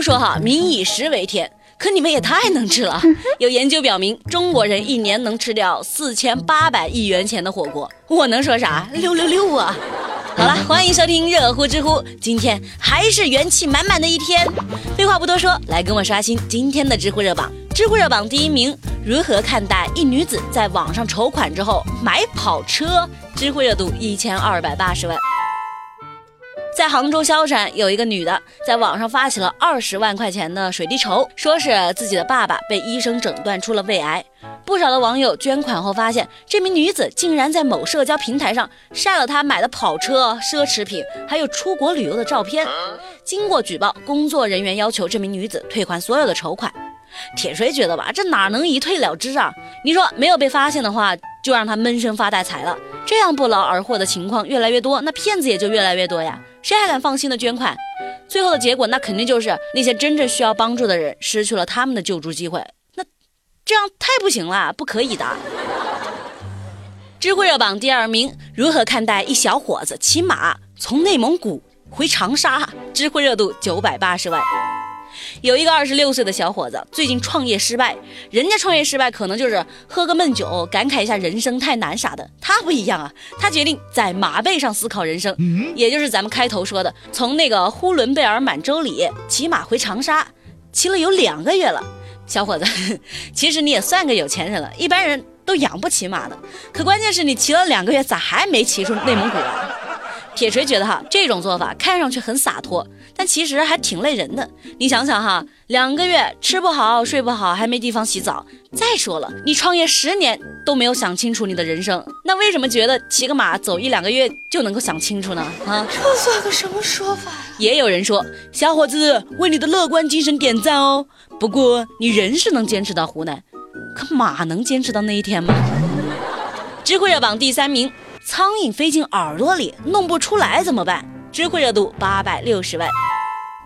都说哈，民以食为天，可你们也太能吃了。有研究表明，中国人一年能吃掉四千八百亿元钱的火锅。我能说啥？六六六啊！好了，欢迎收听热乎知乎，今天还是元气满满的一天。废话不多说，来跟我刷新今天的知乎热榜。知乎热榜第一名，如何看待一女子在网上筹款之后买跑车？知乎热度一千二百八十万。在杭州萧山，有一个女的在网上发起了二十万块钱的水滴筹，说是自己的爸爸被医生诊断出了胃癌。不少的网友捐款后发现，这名女子竟然在某社交平台上晒了她买的跑车、奢侈品，还有出国旅游的照片。经过举报，工作人员要求这名女子退还所有的筹款。铁锤觉得吧，这哪能一退了之啊？你说没有被发现的话，就让他闷声发大财了。这样不劳而获的情况越来越多，那骗子也就越来越多呀。谁还敢放心的捐款？最后的结果，那肯定就是那些真正需要帮助的人失去了他们的救助机会。那这样太不行了，不可以的。知乎热榜第二名：如何看待一小伙子骑马从内蒙古回长沙？知乎热度九百八十万。有一个二十六岁的小伙子，最近创业失败。人家创业失败可能就是喝个闷酒，感慨一下人生太难啥的。他不一样啊，他决定在马背上思考人生，也就是咱们开头说的，从那个呼伦贝尔满洲里骑马回长沙，骑了有两个月了。小伙子，其实你也算个有钱人了，一般人都养不起马的。可关键是你骑了两个月，咋还没骑出内蒙古啊？铁锤觉得哈，这种做法看上去很洒脱，但其实还挺累人的。你想想哈，两个月吃不好睡不好，还没地方洗澡。再说了，你创业十年都没有想清楚你的人生，那为什么觉得骑个马走一两个月就能够想清楚呢？啊，这算个什么说法呀？也有人说，小伙子为你的乐观精神点赞哦。不过你人是能坚持到湖南，可马能坚持到那一天吗？智慧热榜第三名。苍蝇飞进耳朵里弄不出来怎么办？知乎热度八百六十万。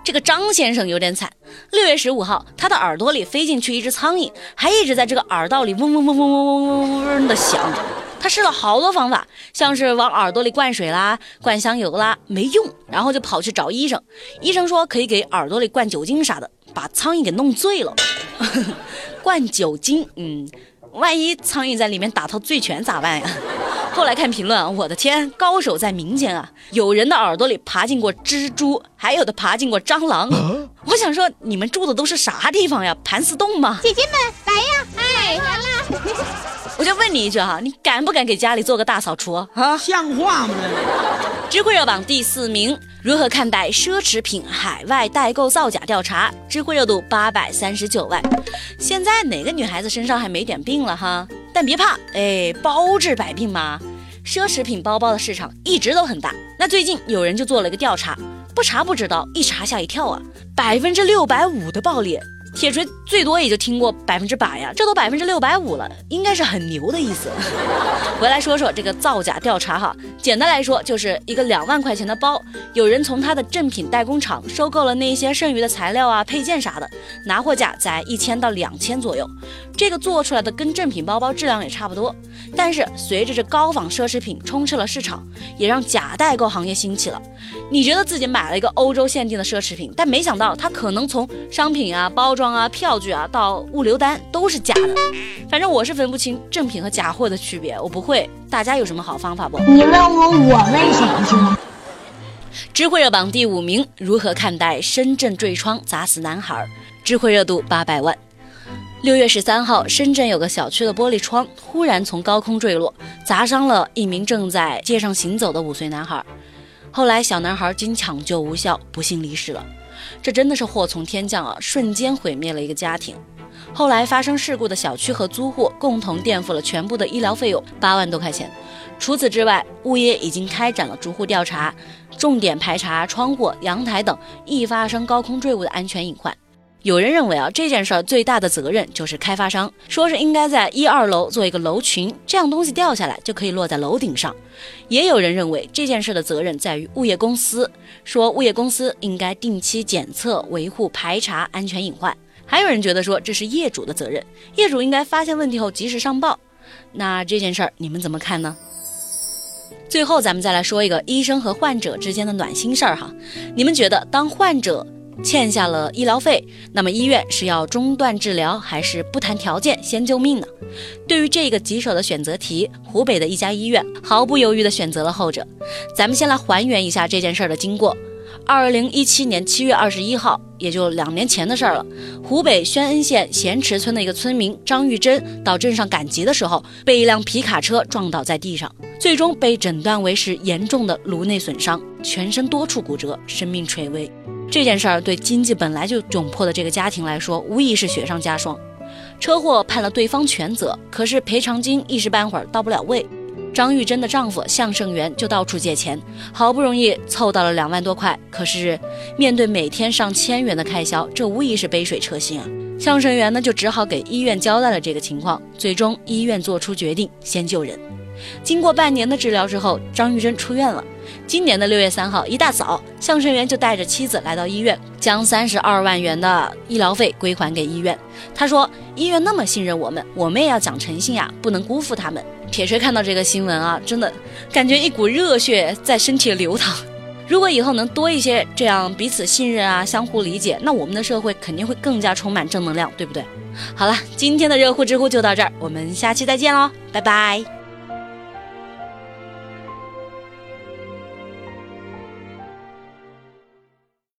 这个张先生有点惨。六月十五号，他的耳朵里飞进去一只苍蝇，还一直在这个耳道里嗡嗡嗡嗡嗡嗡嗡嗡的响。他试了好多方法，像是往耳朵里灌水啦、灌香油啦，没用。然后就跑去找医生，医生说可以给耳朵里灌酒精啥的，把苍蝇给弄醉了。灌酒精，嗯，万一苍蝇在里面打套醉拳咋办呀？后来看评论，我的天，高手在民间啊！有人的耳朵里爬进过蜘蛛，还有的爬进过蟑螂。我想说，你们住的都是啥地方呀？盘丝洞吗？姐姐们来呀！哎，来了！我就问你一句哈，你敢不敢给家里做个大扫除啊？像话吗？知乎热榜第四名，如何看待奢侈品海外代购造假调查？知乎热度八百三十九万。现在哪个女孩子身上还没点病了哈？但别怕，哎，包治百病嘛。奢侈品包包的市场一直都很大。那最近有人就做了一个调查，不查不知道，一查吓一跳啊，百分之六百五的暴利。铁锤最多也就听过百分之百呀，这都百分之六百五了，应该是很牛的意思。回来说说这个造假调查哈，简单来说就是一个两万块钱的包，有人从他的正品代工厂收购了那些剩余的材料啊、配件啥的，拿货价在一千到两千左右，这个做出来的跟正品包包质量也差不多。但是随着这高仿奢侈品充斥了市场，也让假代购行业兴起了。你觉得自己买了一个欧洲限定的奢侈品，但没想到它可能从商品啊、包装。啊，票据啊，到物流单都是假的。反正我是分不清正品和假货的区别，我不会。大家有什么好方法不？你问我，我问谁去？知乎热榜第五名，如何看待深圳坠窗砸死男孩？知乎热度八百万。六月十三号，深圳有个小区的玻璃窗忽然从高空坠落，砸伤了一名正在街上行走的五岁男孩。后来，小男孩经抢救无效，不幸离世了。这真的是祸从天降啊！瞬间毁灭了一个家庭。后来发生事故的小区和租户共同垫付了全部的医疗费用八万多块钱。除此之外，物业已经开展了逐户调查，重点排查窗户、阳台等易发生高空坠物的安全隐患。有人认为啊，这件事儿最大的责任就是开发商，说是应该在一二楼做一个楼群，这样东西掉下来就可以落在楼顶上。也有人认为这件事的责任在于物业公司，说物业公司应该定期检测、维护、排查安全隐患。还有人觉得说这是业主的责任，业主应该发现问题后及时上报。那这件事儿你们怎么看呢？最后咱们再来说一个医生和患者之间的暖心事儿哈，你们觉得当患者？欠下了医疗费，那么医院是要中断治疗，还是不谈条件先救命呢？对于这个棘手的选择题，湖北的一家医院毫不犹豫地选择了后者。咱们先来还原一下这件事儿的经过。二零一七年七月二十一号，也就两年前的事儿了。湖北宣恩县咸池村的一个村民张玉珍到镇上赶集的时候，被一辆皮卡车撞倒在地上，最终被诊断为是严重的颅内损伤，全身多处骨折，生命垂危。这件事儿对经济本来就窘迫的这个家庭来说，无疑是雪上加霜。车祸判了对方全责，可是赔偿金一时半会儿到不了位。张玉珍的丈夫向胜元就到处借钱，好不容易凑到了两万多块。可是面对每天上千元的开销，这无疑是杯水车薪啊！向胜元呢就只好给医院交代了这个情况。最终医院做出决定，先救人。经过半年的治疗之后，张玉珍出院了。今年的六月三号一大早，向胜元就带着妻子来到医院，将三十二万元的医疗费归还给医院。他说：“医院那么信任我们，我们也要讲诚信呀，不能辜负他们。”铁锤看到这个新闻啊，真的感觉一股热血在身体流淌。如果以后能多一些这样彼此信任啊、相互理解，那我们的社会肯定会更加充满正能量，对不对？好了，今天的热乎知乎就到这儿，我们下期再见喽，拜拜。